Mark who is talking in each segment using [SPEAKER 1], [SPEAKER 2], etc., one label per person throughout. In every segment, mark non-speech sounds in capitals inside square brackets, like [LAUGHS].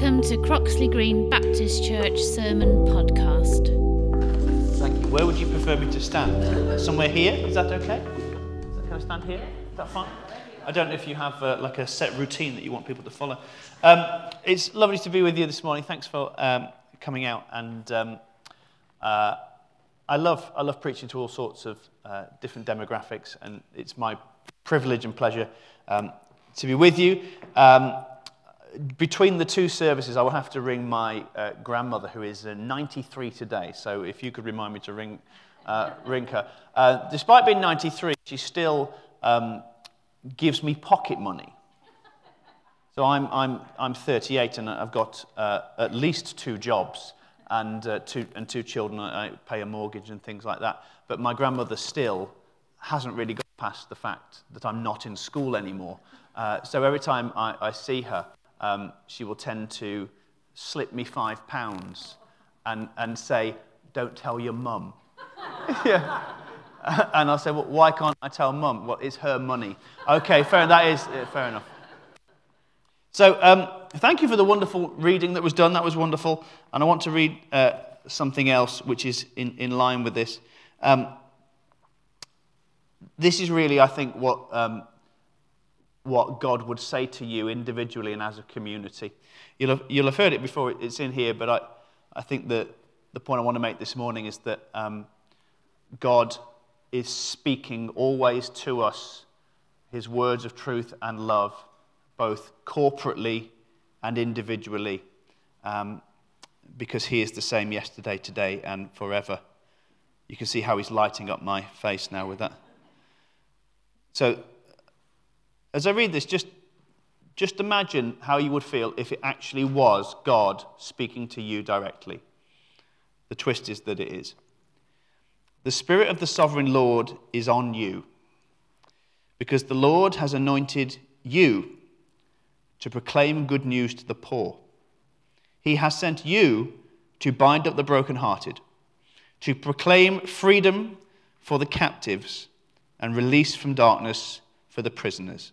[SPEAKER 1] Welcome to Croxley Green Baptist Church Sermon Podcast.
[SPEAKER 2] Thank you. Where would you prefer me to stand? Somewhere here? Is that okay? Is that, can I stand here? Is that fine? I don't know if you have uh, like a set routine that you want people to follow. Um, it's lovely to be with you this morning. Thanks for um, coming out. And um, uh, I love I love preaching to all sorts of uh, different demographics, and it's my privilege and pleasure um, to be with you. Um, between the two services, I will have to ring my uh, grandmother, who is uh, 93 today. So if you could remind me to ring, uh, ring her. Uh, despite being 93, she still um, gives me pocket money. So I'm, I'm, I'm 38 and I've got uh, at least two jobs and, uh, two, and two children. I pay a mortgage and things like that. But my grandmother still hasn't really got past the fact that I'm not in school anymore. so every time I, I see her, um, she will tend to slip me five pounds and, and say, Don't tell your mum. [LAUGHS] yeah. [LAUGHS] And I'll say, Well, why can't I tell mum? Well, it's her money. Okay, fair, that is uh, fair enough. So, um, thank you for the wonderful reading that was done. That was wonderful. And I want to read uh, something else which is in, in line with this. Um, this is really, I think, what um, what God would say to you individually and as a community. You'll have, you'll have heard it before, it's in here, but I, I think that the point I want to make this morning is that um, God is speaking always to us his words of truth and love, both corporately and individually, um, because he is the same yesterday, today, and forever. You can see how he's lighting up my face now with that. So, as I read this, just, just imagine how you would feel if it actually was God speaking to you directly. The twist is that it is. The Spirit of the Sovereign Lord is on you because the Lord has anointed you to proclaim good news to the poor. He has sent you to bind up the brokenhearted, to proclaim freedom for the captives and release from darkness for the prisoners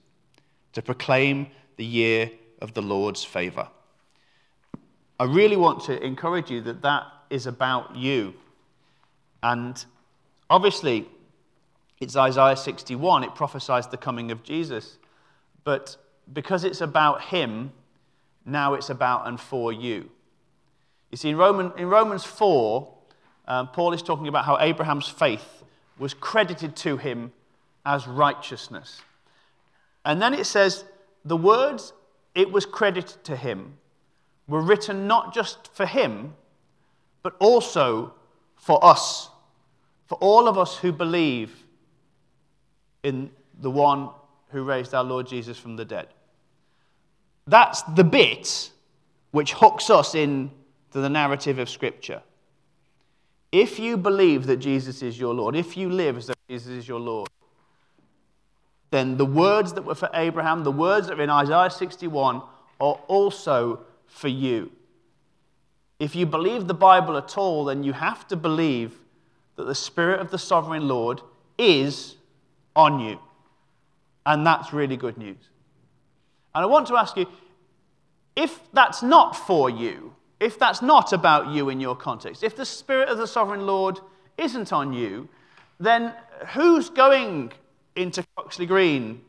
[SPEAKER 2] to proclaim the year of the Lord's favor. I really want to encourage you that that is about you. And obviously, it's Isaiah 61, it prophesies the coming of Jesus. But because it's about him, now it's about and for you. You see, in, Roman, in Romans 4, um, Paul is talking about how Abraham's faith was credited to him as righteousness. And then it says, the words it was credited to him were written not just for him, but also for us, for all of us who believe in the one who raised our Lord Jesus from the dead. That's the bit which hooks us into the narrative of Scripture. If you believe that Jesus is your Lord, if you live as though Jesus is your Lord, then the words that were for Abraham, the words that are in Isaiah 61, are also for you. If you believe the Bible at all, then you have to believe that the Spirit of the Sovereign Lord is on you. And that's really good news. And I want to ask you if that's not for you, if that's not about you in your context, if the Spirit of the Sovereign Lord isn't on you, then who's going into Croxley Green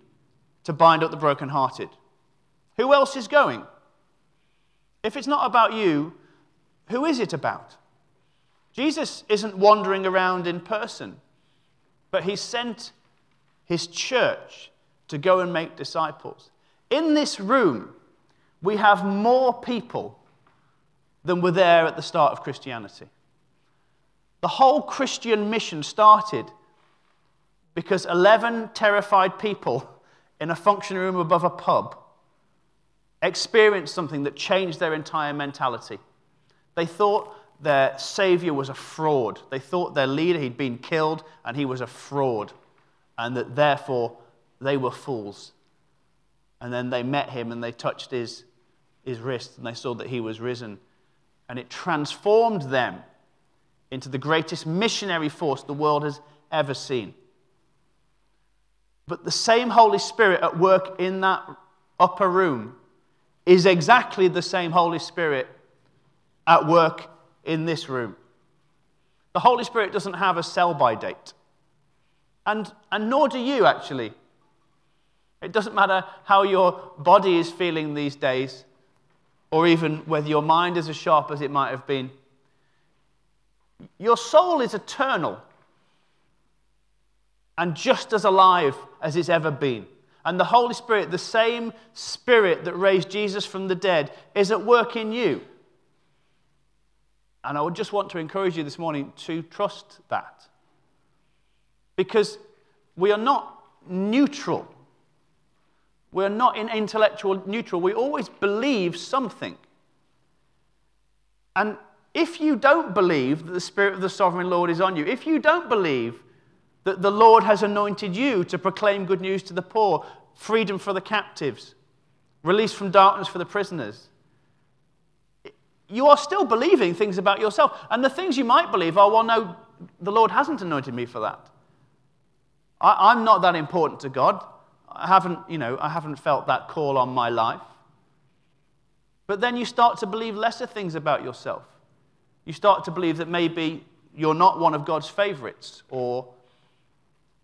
[SPEAKER 2] to bind up the brokenhearted? Who else is going? If it's not about you, who is it about? Jesus isn't wandering around in person, but he sent his church to go and make disciples. In this room, we have more people than were there at the start of Christianity. The whole Christian mission started because 11 terrified people in a function room above a pub experienced something that changed their entire mentality. They thought their savior was a fraud. They thought their leader, he'd been killed, and he was a fraud, and that therefore they were fools. And then they met him and they touched his, his wrist and they saw that he was risen. And it transformed them into the greatest missionary force the world has ever seen. But the same Holy Spirit at work in that upper room is exactly the same Holy Spirit at work in this room. The Holy Spirit doesn't have a sell by date. And, and nor do you, actually. It doesn't matter how your body is feeling these days, or even whether your mind is as sharp as it might have been. Your soul is eternal and just as alive as it's ever been. And the Holy Spirit, the same Spirit that raised Jesus from the dead, is at work in you. And I would just want to encourage you this morning to trust that. Because we are not neutral. We're not in intellectual neutral. We always believe something. And if you don't believe that the Spirit of the Sovereign Lord is on you, if you don't believe that the Lord has anointed you to proclaim good news to the poor, freedom for the captives, release from darkness for the prisoners. You are still believing things about yourself. And the things you might believe are, well, no, the Lord hasn't anointed me for that. I, am not that important to God. I haven't, you know, I haven't felt that call on my life. But then you start to believe lesser things about yourself. You start to believe that maybe you're not one of God's favorites, or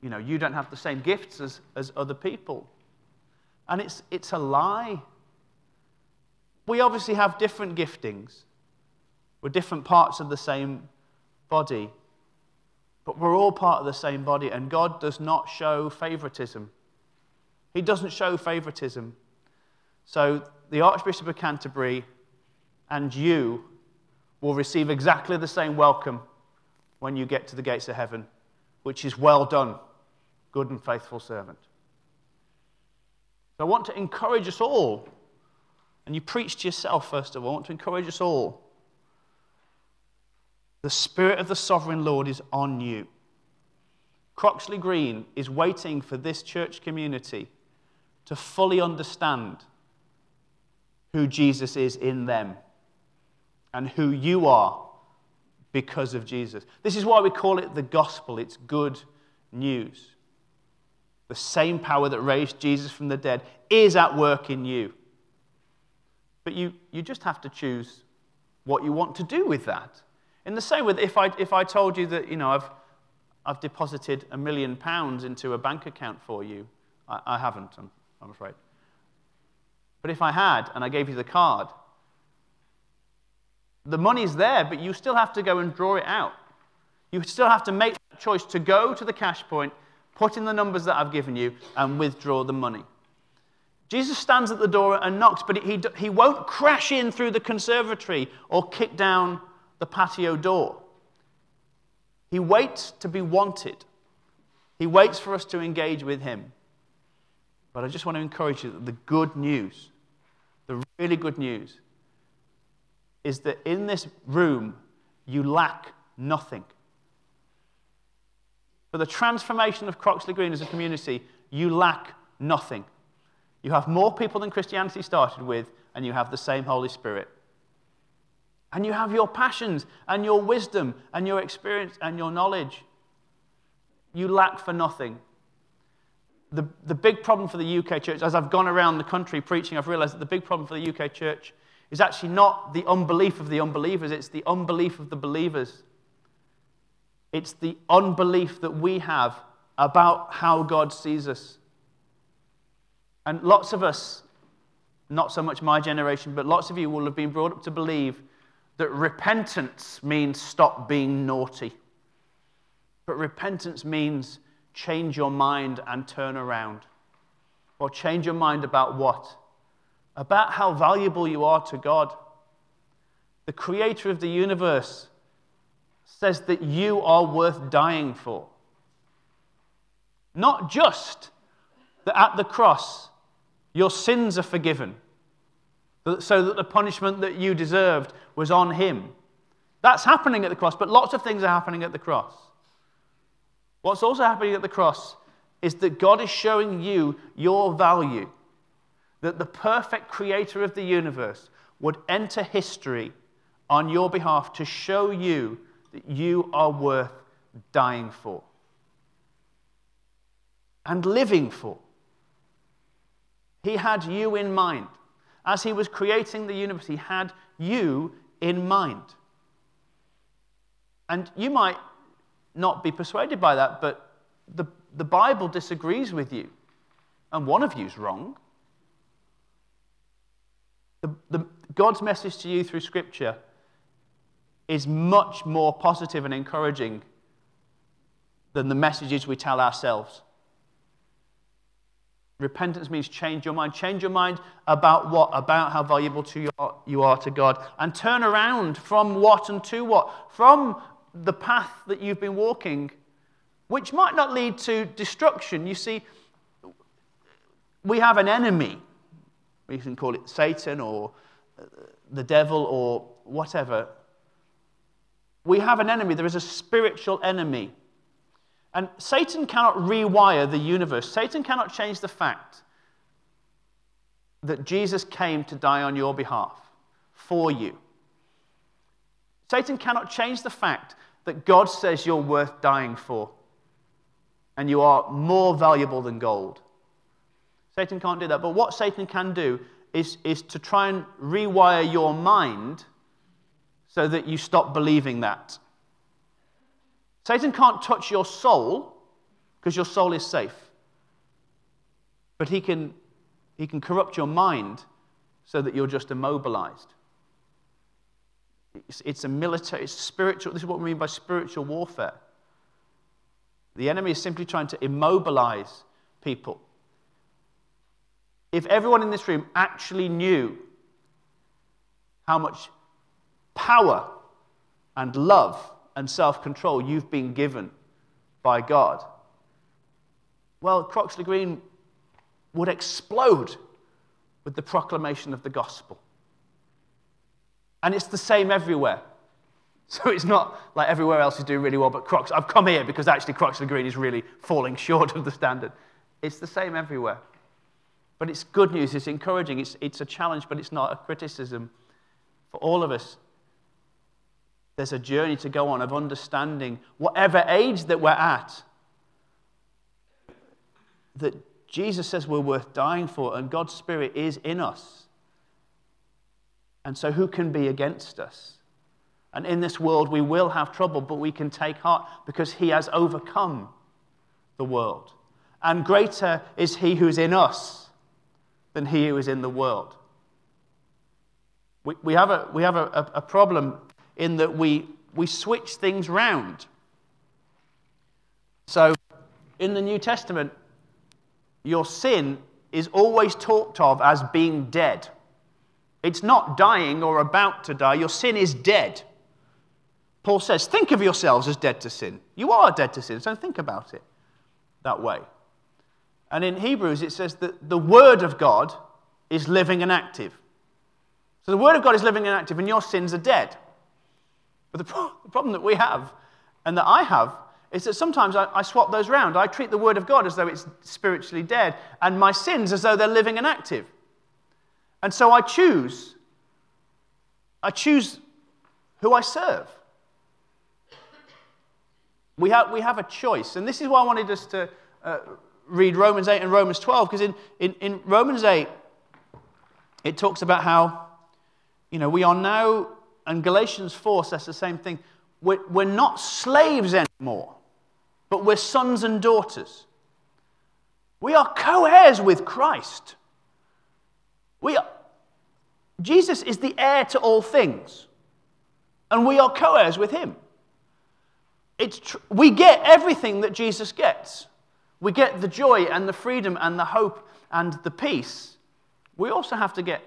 [SPEAKER 2] you know, you don't have the same gifts as, as other people. And it's, it's a lie. We obviously have different giftings. We're different parts of the same body. But we're all part of the same body, and God does not show favoritism. He doesn't show favoritism. So the Archbishop of Canterbury and you will receive exactly the same welcome when you get to the gates of heaven, which is well done good and faithful servant. So I want to encourage us all, and you preach to yourself first of all, I want to encourage us all. The Spirit of the Sovereign Lord is on you. Croxley Green is waiting for this church community to fully understand who Jesus is in them and who you are because of Jesus. This is why we call it the gospel. It's good news the same power that raised Jesus from the dead is at work in you. But you, you just have to choose what you want to do with that. In the same way if I, if I told you that, you know, I've, I've deposited a million pounds into a bank account for you, I, I haven't, I'm, I'm afraid. But if I had and I gave you the card, the money's there, but you still have to go and draw it out. You still have to make that choice to go to the cash point Put in the numbers that I've given you and withdraw the money. Jesus stands at the door and knocks, but he, he won't crash in through the conservatory or kick down the patio door. He waits to be wanted. He waits for us to engage with him. But I just want to encourage you that the good news, the really good news, is that in this room you lack nothing. For the transformation of Croxley Green as a community, you lack nothing. You have more people than Christianity started with, and you have the same Holy Spirit. And you have your passions and your wisdom and your experience and your knowledge. You lack for nothing. The, the big problem for the UK church, as I've gone around the country preaching, I've realized that the big problem for the UK church is actually not the unbelief of the unbelievers, it's the unbelief of the believers. It's the unbelief that we have about how God sees us. And lots of us, not so much my generation, but lots of you will have been brought up to believe that repentance means stop being naughty. But repentance means change your mind and turn around. Or change your mind about what? About how valuable you are to God. The creator of the universe says that you are worth dying for. Not just that at the cross your sins are forgiven, so that the punishment that you deserved was on him. That's happening at the cross, but lots of things are happening at the cross. What's also happening at the cross is that God is showing you your value, that the perfect creator of the universe would enter history on your behalf to show you that you are worth dying for and living for. He had you in mind. As he was creating the universe, he had you in mind. And you might not be persuaded by that, but the, the Bible disagrees with you. And one of you's wrong. The, the, God's message to you through Scripture is much more positive and encouraging than the messages we tell ourselves. Repentance means change your mind. Change your mind about what? About how valuable to you, are, you are to God. And turn around from what and to what? From the path that you've been walking, which might not lead to destruction. You see, we have an enemy. We can call it Satan or uh, the devil or whatever. We have an enemy. There is a spiritual enemy. And Satan cannot rewire the universe. Satan cannot change the fact that Jesus came to die on your behalf for you. Satan cannot change the fact that God says you're worth dying for and you are more valuable than gold. Satan can't do that. But what Satan can do is, is to try and rewire your mind so that you stop believing that. Satan can't touch your soul because your soul is safe. But he can, he can corrupt your mind so that you're just immobilized. It's, it's a military, it's spiritual. This is what we mean by spiritual warfare. The enemy is simply trying to immobilize people. If everyone in this room actually knew how much power and love and self control you've been given by God, well, Croxley Green would explode with the proclamation of the gospel. And it's the same everywhere. [LAUGHS] So it's not like everywhere else is doing really well, but Crocs, I've come here because actually Croxley Green is really falling [LAUGHS] short of the standard. It's the same everywhere. But it's good news, it's encouraging, it's, it's a challenge, but it's not a criticism. For all of us, there's a journey to go on of understanding, whatever age that we're at, that Jesus says we're worth dying for, and God's Spirit is in us. And so, who can be against us? And in this world, we will have trouble, but we can take heart because He has overcome the world. And greater is He who is in us than He who is in the world. We, we have, a, we have a, a problem in that we, we switch things round. So, in the New Testament, your sin is always talked of as being dead. It's not dying or about to die. Your sin is dead. Paul says, Think of yourselves as dead to sin. You are dead to sin, so think about it that way. And in Hebrews, it says that the Word of God is living and active. So the Word of God is living and active, and your sins are dead. But the, pro- the problem that we have, and that I have, is that sometimes I, I swap those around. I treat the Word of God as though it's spiritually dead, and my sins as though they're living and active. And so I choose. I choose who I serve. We have, we have a choice. And this is why I wanted us to uh, read Romans 8 and Romans 12, because in, in, in Romans 8, it talks about how, you know, we are now, and Galatians 4 says the same thing. We're, we're not slaves anymore, but we're sons and daughters. We are co heirs with Christ. We are, Jesus is the heir to all things, and we are co heirs with him. It's tr- we get everything that Jesus gets. We get the joy and the freedom and the hope and the peace. We also have to get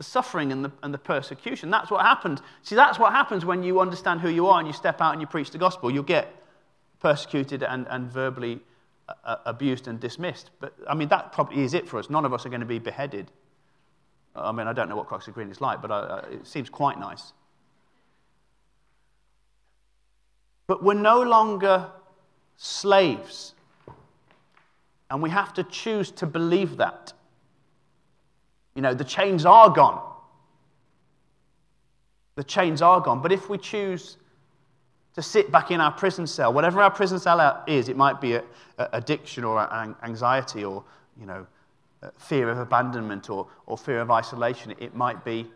[SPEAKER 2] the suffering and the, and the persecution. That's what happens. See, that's what happens when you understand who you are and you step out and you preach the gospel. You'll get persecuted and, and verbally uh, abused and dismissed. But I mean, that probably is it for us. None of us are going to be beheaded. I mean, I don't know what Croxley Green is like, but uh, it seems quite nice. But we're no longer slaves. And we have to choose to believe that. You know, the chains are gone. The chains are gone. But if we choose to sit back in our prison cell, whatever our prison cell is, it might be a, a addiction or anxiety or, you know, fear of abandonment or, or fear of isolation. It might be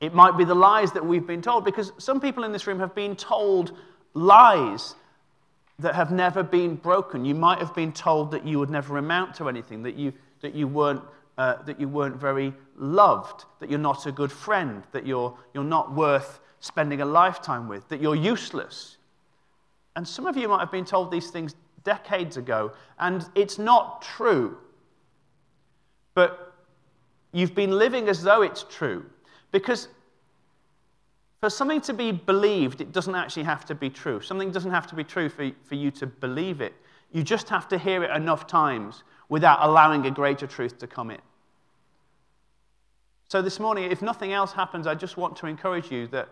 [SPEAKER 2] it might be the lies that we've been told, because some people in this room have been told lies that have never been broken. You might have been told that you would never amount to anything, that you, that you, weren't, uh, that you weren't very loved, that you're not a good friend, that you're, you're not worth spending a lifetime with, that you're useless. And some of you might have been told these things decades ago, and it's not true. But you've been living as though it's true. Because for something to be believed, it doesn't actually have to be true. Something doesn't have to be true for, for you to believe it. You just have to hear it enough times without allowing a greater truth to come in. So, this morning, if nothing else happens, I just want to encourage you that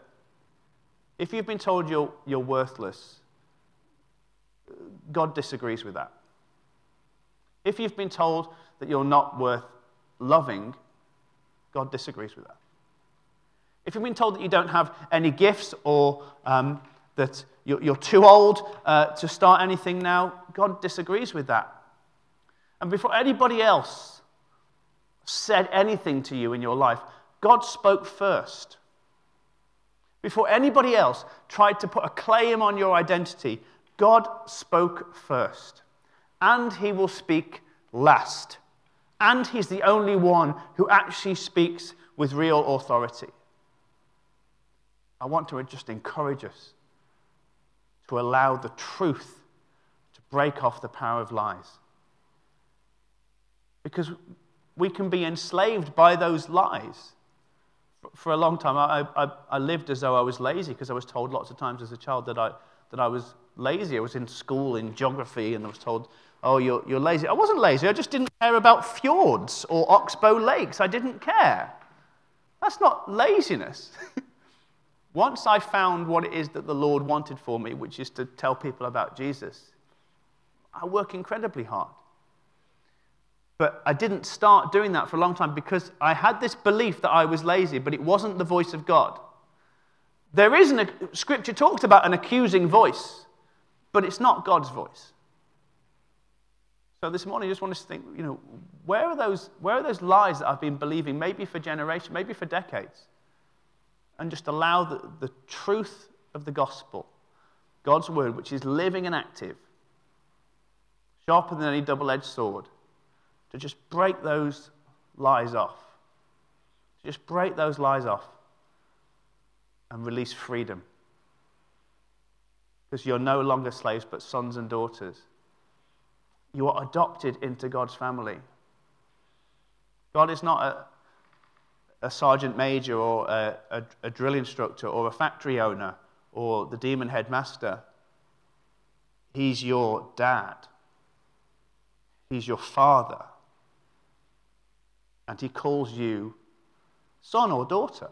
[SPEAKER 2] if you've been told you're, you're worthless, God disagrees with that. If you've been told that you're not worth loving, God disagrees with that. If you've been told that you don't have any gifts or um, that you're, you're, too old uh, to start anything now, God disagrees with that. And before anybody else said anything to you in your life, God spoke first. Before anybody else tried to put a claim on your identity, God spoke first. And He will speak last. And He's the only one who actually speaks with real authority. I want to just encourage us to allow the truth to break off the power of lies. Because we can be enslaved by those lies. For a long time, I, I, I lived as though I was lazy because I was told lots of times as a child that I, that I was lazy. I was in school in geography and I was told, oh, you're, you're lazy. I wasn't lazy, I just didn't care about fjords or oxbow lakes. I didn't care. That's not laziness. [LAUGHS] Once I found what it is that the Lord wanted for me, which is to tell people about Jesus, I work incredibly hard. But I didn't start doing that for a long time because I had this belief that I was lazy, but it wasn't the voice of God. There is an, scripture talks about an accusing voice, but it's not God's voice. So this morning, I just want to think, you know, where are those, where are those lies that I've been believing, maybe for generations, maybe for decades? and just allow the, the truth of the gospel, God's word, which is living and active, sharper than any double edged sword, to just break those lies off. Just break those lies off and release freedom. Because you're no longer slaves, but sons and daughters. You are adopted into God's family. God is not a, a sergeant major or a, a, a drill instructor or a factory owner or the demon headmaster. He's your dad. He's your father. And he calls you son or daughter.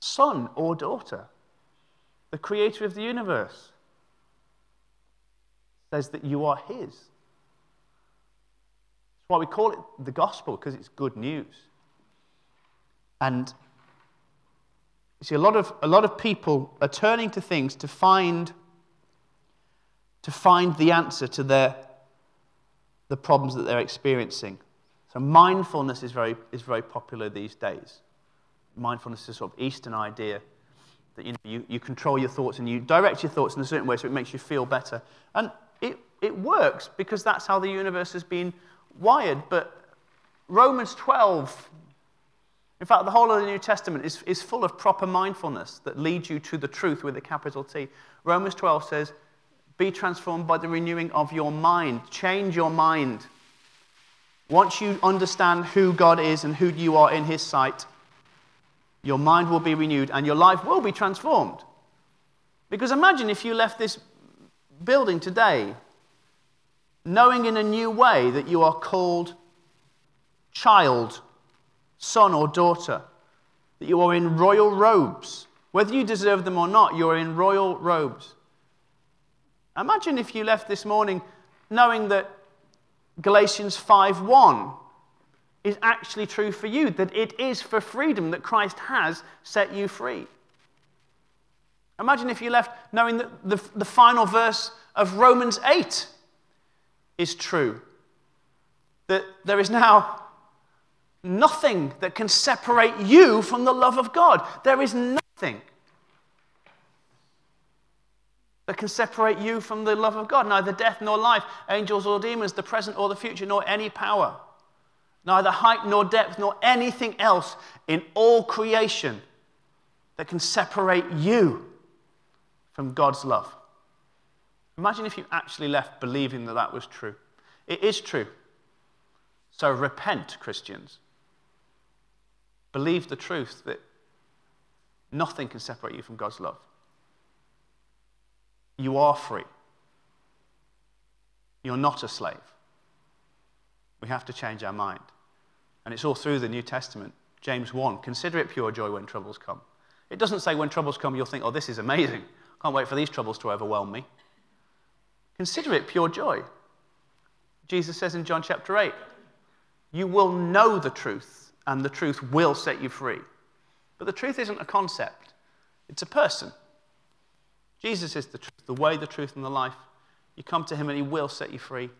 [SPEAKER 2] Son or daughter. The creator of the universe says that you are his. That's why we call it the gospel, because it's good news. And you see, a lot of, a lot of people are turning to things to find, to find the answer to their, the problems that they're experiencing. So mindfulness is very, is very popular these days. Mindfulness is a sort of Eastern idea that you, know, you, you control your thoughts and you direct your thoughts in a certain way so it makes you feel better. And it, it works because that's how the universe has been wired. But Romans 12 in fact, the whole of the New Testament is, is full of proper mindfulness that leads you to the truth with a capital T. Romans 12 says, Be transformed by the renewing of your mind. Change your mind. Once you understand who God is and who you are in His sight, your mind will be renewed and your life will be transformed. Because imagine if you left this building today knowing in a new way that you are called child son or daughter, that you are in royal robes. Whether you deserve them or not, you are in royal robes. Imagine if you left this morning knowing that Galatians 5:1 is actually true for you, that it is for freedom that Christ has set you free. Imagine if you left knowing that the, the final verse of Romans 8 is true, that there is now nothing that can separate you from the love of God. There is nothing that can separate you from the love of God. Neither death nor life, angels or demons, the present or the future, nor any power. Neither height nor depth nor anything else in all creation that can separate you from God's love. Imagine if you actually left believing that that was true. It is true. So repent, Christians. Believe the truth that nothing can separate you from God's love. You are free. You're not a slave. We have to change our mind. And it's all through the New Testament. James 1 Consider it pure joy when troubles come. It doesn't say when troubles come, you'll think, oh, this is amazing. Can't wait for these troubles to overwhelm me. Consider it pure joy. Jesus says in John chapter 8, you will know the truth, and the truth will set you free. But the truth isn't a concept, it's a person. Jesus is the truth, the way, the truth, and the life. You come to him and he will set you free.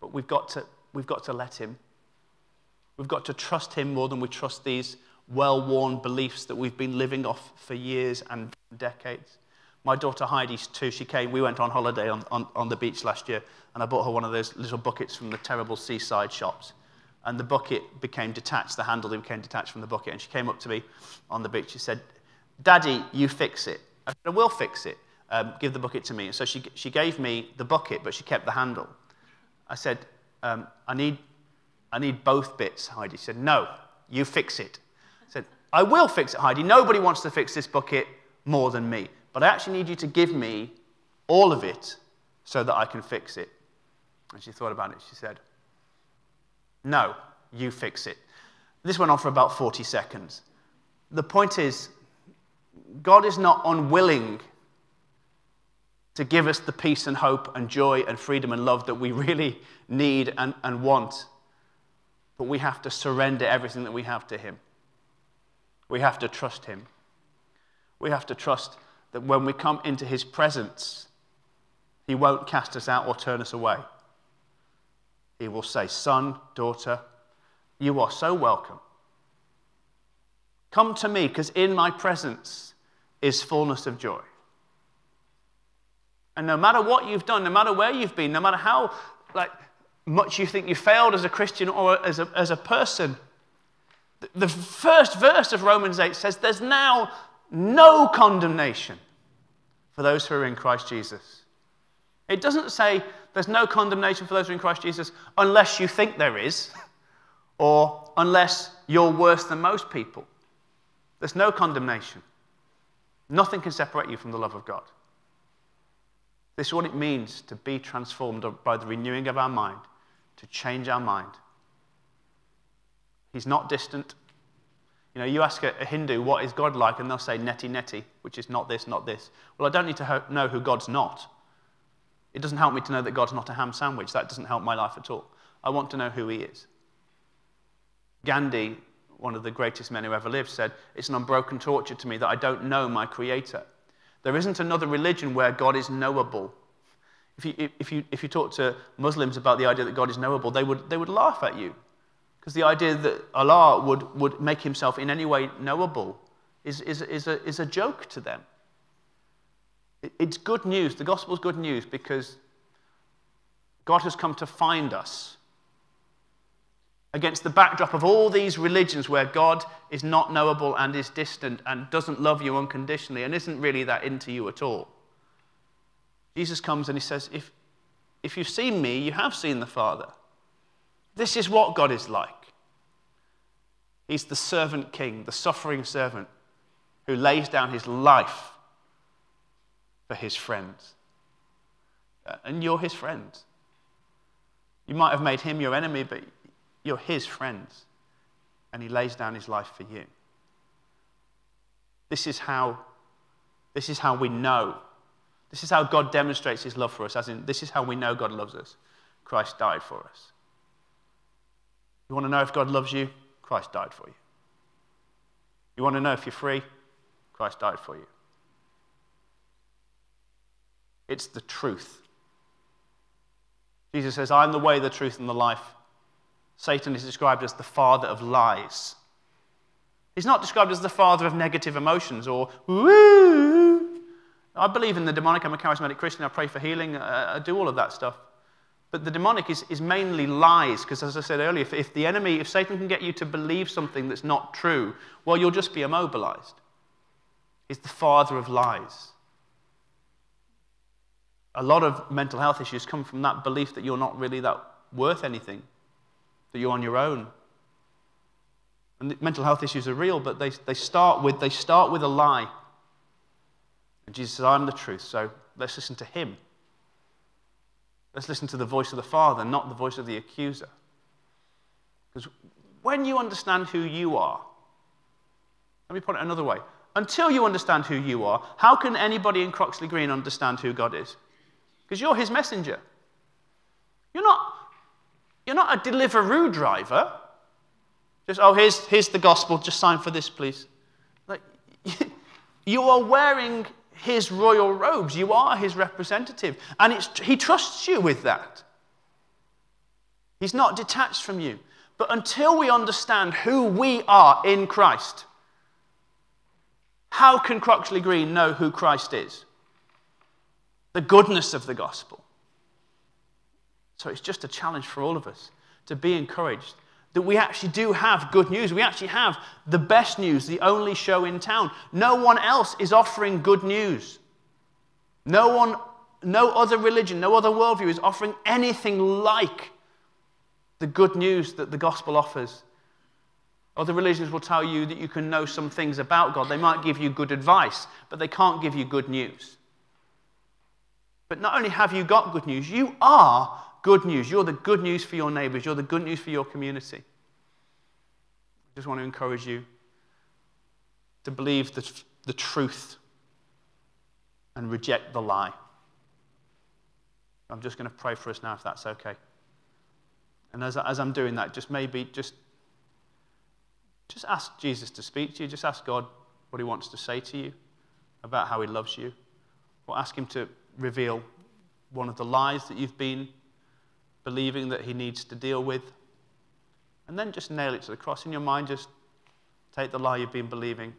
[SPEAKER 2] But we've got to, we've got to let him. We've got to trust him more than we trust these well worn beliefs that we've been living off for years and decades. My daughter Heidi, too, she came. We went on holiday on, on, on the beach last year, and I bought her one of those little buckets from the terrible seaside shops. And the bucket became detached, the handle became detached from the bucket. And she came up to me on the beach. She said, Daddy, you fix it. I said, I will fix it. Um, give the bucket to me. And so she, she gave me the bucket, but she kept the handle. I said, um, I, need, I need both bits, Heidi. She said, No, you fix it. I said, I will fix it, Heidi. Nobody wants to fix this bucket more than me. But I actually need you to give me all of it so that I can fix it. And she thought about it. She said, No, you fix it. This went on for about 40 seconds. The point is, God is not unwilling to give us the peace and hope and joy and freedom and love that we really need and, and want. But we have to surrender everything that we have to Him. We have to trust Him. We have to trust that when we come into his presence, he won't cast us out or turn us away. He will say, Son, daughter, you are so welcome. Come to me, because in my presence is fullness of joy. And no matter what you've done, no matter where you've been, no matter how like, much you think you failed as a Christian or as a, as a person, the first verse of Romans 8 says, There's now no condemnation for those who are in Christ Jesus. It doesn't say there's no condemnation for those who are in Christ Jesus unless you think there is, [LAUGHS] or unless you're worse than most people. There's no condemnation. Nothing can separate you from the love of God. This is what it means to be transformed by the renewing of our mind, to change our mind. He's not distant. You know, you ask a, a, Hindu, what is God like? And they'll say, neti neti, which is not this, not this. Well, I don't need to ho- know who God's not. It doesn't help me to know that God's not a ham sandwich. That doesn't help my life at all. I want to know who he is. Gandhi, one of the greatest men who ever lived, said, It's an unbroken torture to me that I don't know my creator. There isn't another religion where God is knowable. If you, if, you, if you talk to Muslims about the idea that God is knowable, they would, they would laugh at you. Because the idea that Allah would, would make himself in any way knowable is, is, is, a, is a joke to them. It's good news. The gospel is good news because God has come to find us. Against the backdrop of all these religions where God is not knowable and is distant and doesn't love you unconditionally and isn't really that into you at all. Jesus comes and he says, If, if you've seen me, you have seen the Father. This is what God is like. He's the servant king, the suffering servant who lays down his life for his friends. Uh, and you're his friend. You might have made him your enemy, but you're his friends. And he lays down his life for you. This is how, this is how we know. This is how God demonstrates his love for us, as in, this is how we know God loves us. Christ died for us. You want to know if God loves you? Christ died for you. You want to know if you're free? Christ died for you. It's the truth. Jesus says, I'm the way, the truth, and the life. Satan is described as the father of lies. He's not described as the father of negative emotions or woo. I believe in the demonic. I'm a charismatic Christian. I pray for healing. I, I do all of that stuff. But the demonic is, is mainly lies, because as I said earlier, if, if the enemy, if Satan can get you to believe something that's not true, well, you'll just be immobilized. He's the father of lies. A lot of mental health issues come from that belief that you're not really that worth anything, that you're on your own. And mental health issues are real, but they, they, start with, they start with a lie. And Jesus says, I'm the truth, so let's listen to him. Let's listen to the voice of the Father, not the voice of the accuser. Because when you understand who you are, let me put it another way. Until you understand who you are, how can anybody in Croxley Green understand who God is? Because you're his messenger. You're not, you're not a Deliveroo driver. Just, oh, here's, here's the gospel, just sign for this, please. Like, [LAUGHS] you are wearing his royal robes. You are his representative. And it's, he trusts you with that. He's not detached from you. But until we understand who we are in Christ, how can Croxley Green know who Christ is? The goodness of the gospel. So it's just a challenge for all of us to be encouraged that we actually do have good news. We actually have the best news, the only show in town. No one else is offering good news. No one, no other religion, no other worldview is offering anything like the good news that the gospel offers. Other religions will tell you that you can know some things about God. They might give you good advice, but they can't give you good news. But not only have you got good news, you are good news. You're the good news for your neighbors, you're the good news for your community. I just want to encourage you to believe the, the truth and reject the lie. I'm just going to pray for us now, if that's okay. And as, as I'm doing that, just maybe just, just ask Jesus to speak to you. Just ask God what he wants to say to you about how he loves you. Or ask him to reveal one of the lies that you've been believing that he needs to deal with. And then just nail it to the cross. In your mind, just take the lie you've been believing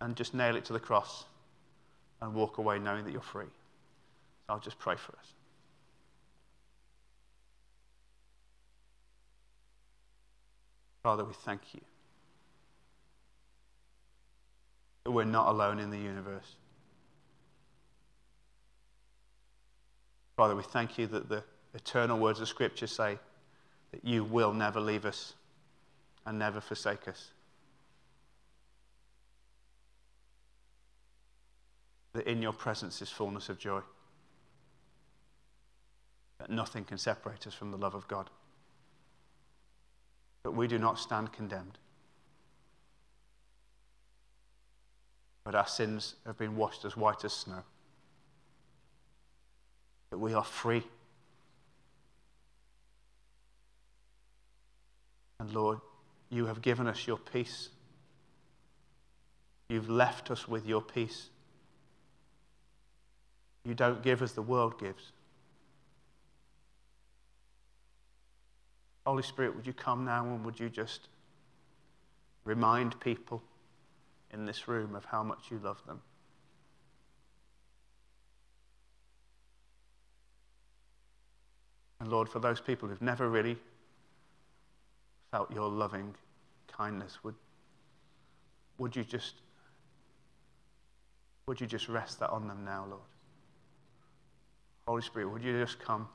[SPEAKER 2] and just nail it to the cross and walk away knowing that you're free. I'll just pray for us. Father, we thank you that we're not alone in the universe. Father, we thank you that the eternal words of Scripture say that you will never leave us and never forsake us. That in your presence is fullness of joy. That nothing can separate us from the love of God. That we do not stand condemned. But our sins have been washed as white as snow. That we are free And Lord, you have given us your peace. You've left us with your peace. You don't give as the world gives. Holy Spirit, would you come now and would you just remind people in this room of how much you love them? And Lord, for those people who've never really felt your loving kindness, would, would you just would you just rest that on them now, Lord? Holy Spirit, would you just come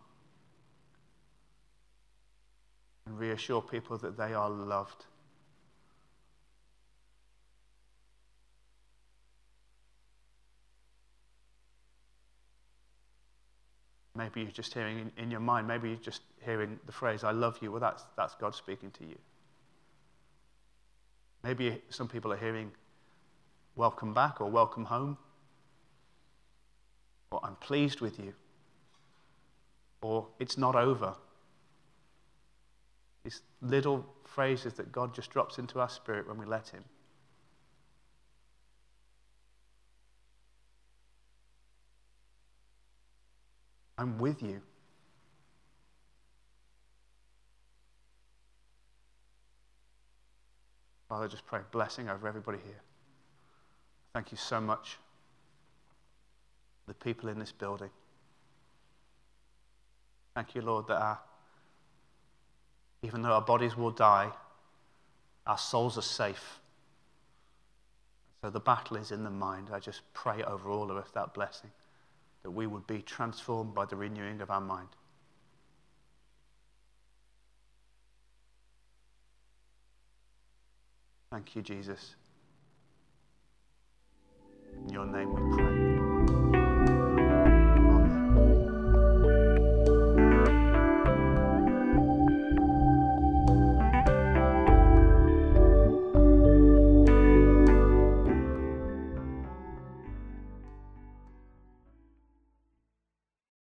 [SPEAKER 2] and reassure people that they are loved? Maybe you're just hearing in, in your mind, maybe you're just hearing the phrase, I love you. Well, that's, that's God speaking to you. Maybe some people are hearing, welcome back or welcome home. Or I'm pleased with you. Or it's not over. These little phrases that God just drops into our spirit when we let Him. I'm with you. Father, just pray blessing over everybody here. Thank you so much, the people in this building. Thank you, Lord, that our, even though our bodies will die, our souls are safe. So the battle is in the mind. I just pray over all of us that blessing, that we would be transformed by the renewing of our mind. Thank you, Jesus. In your name we pray.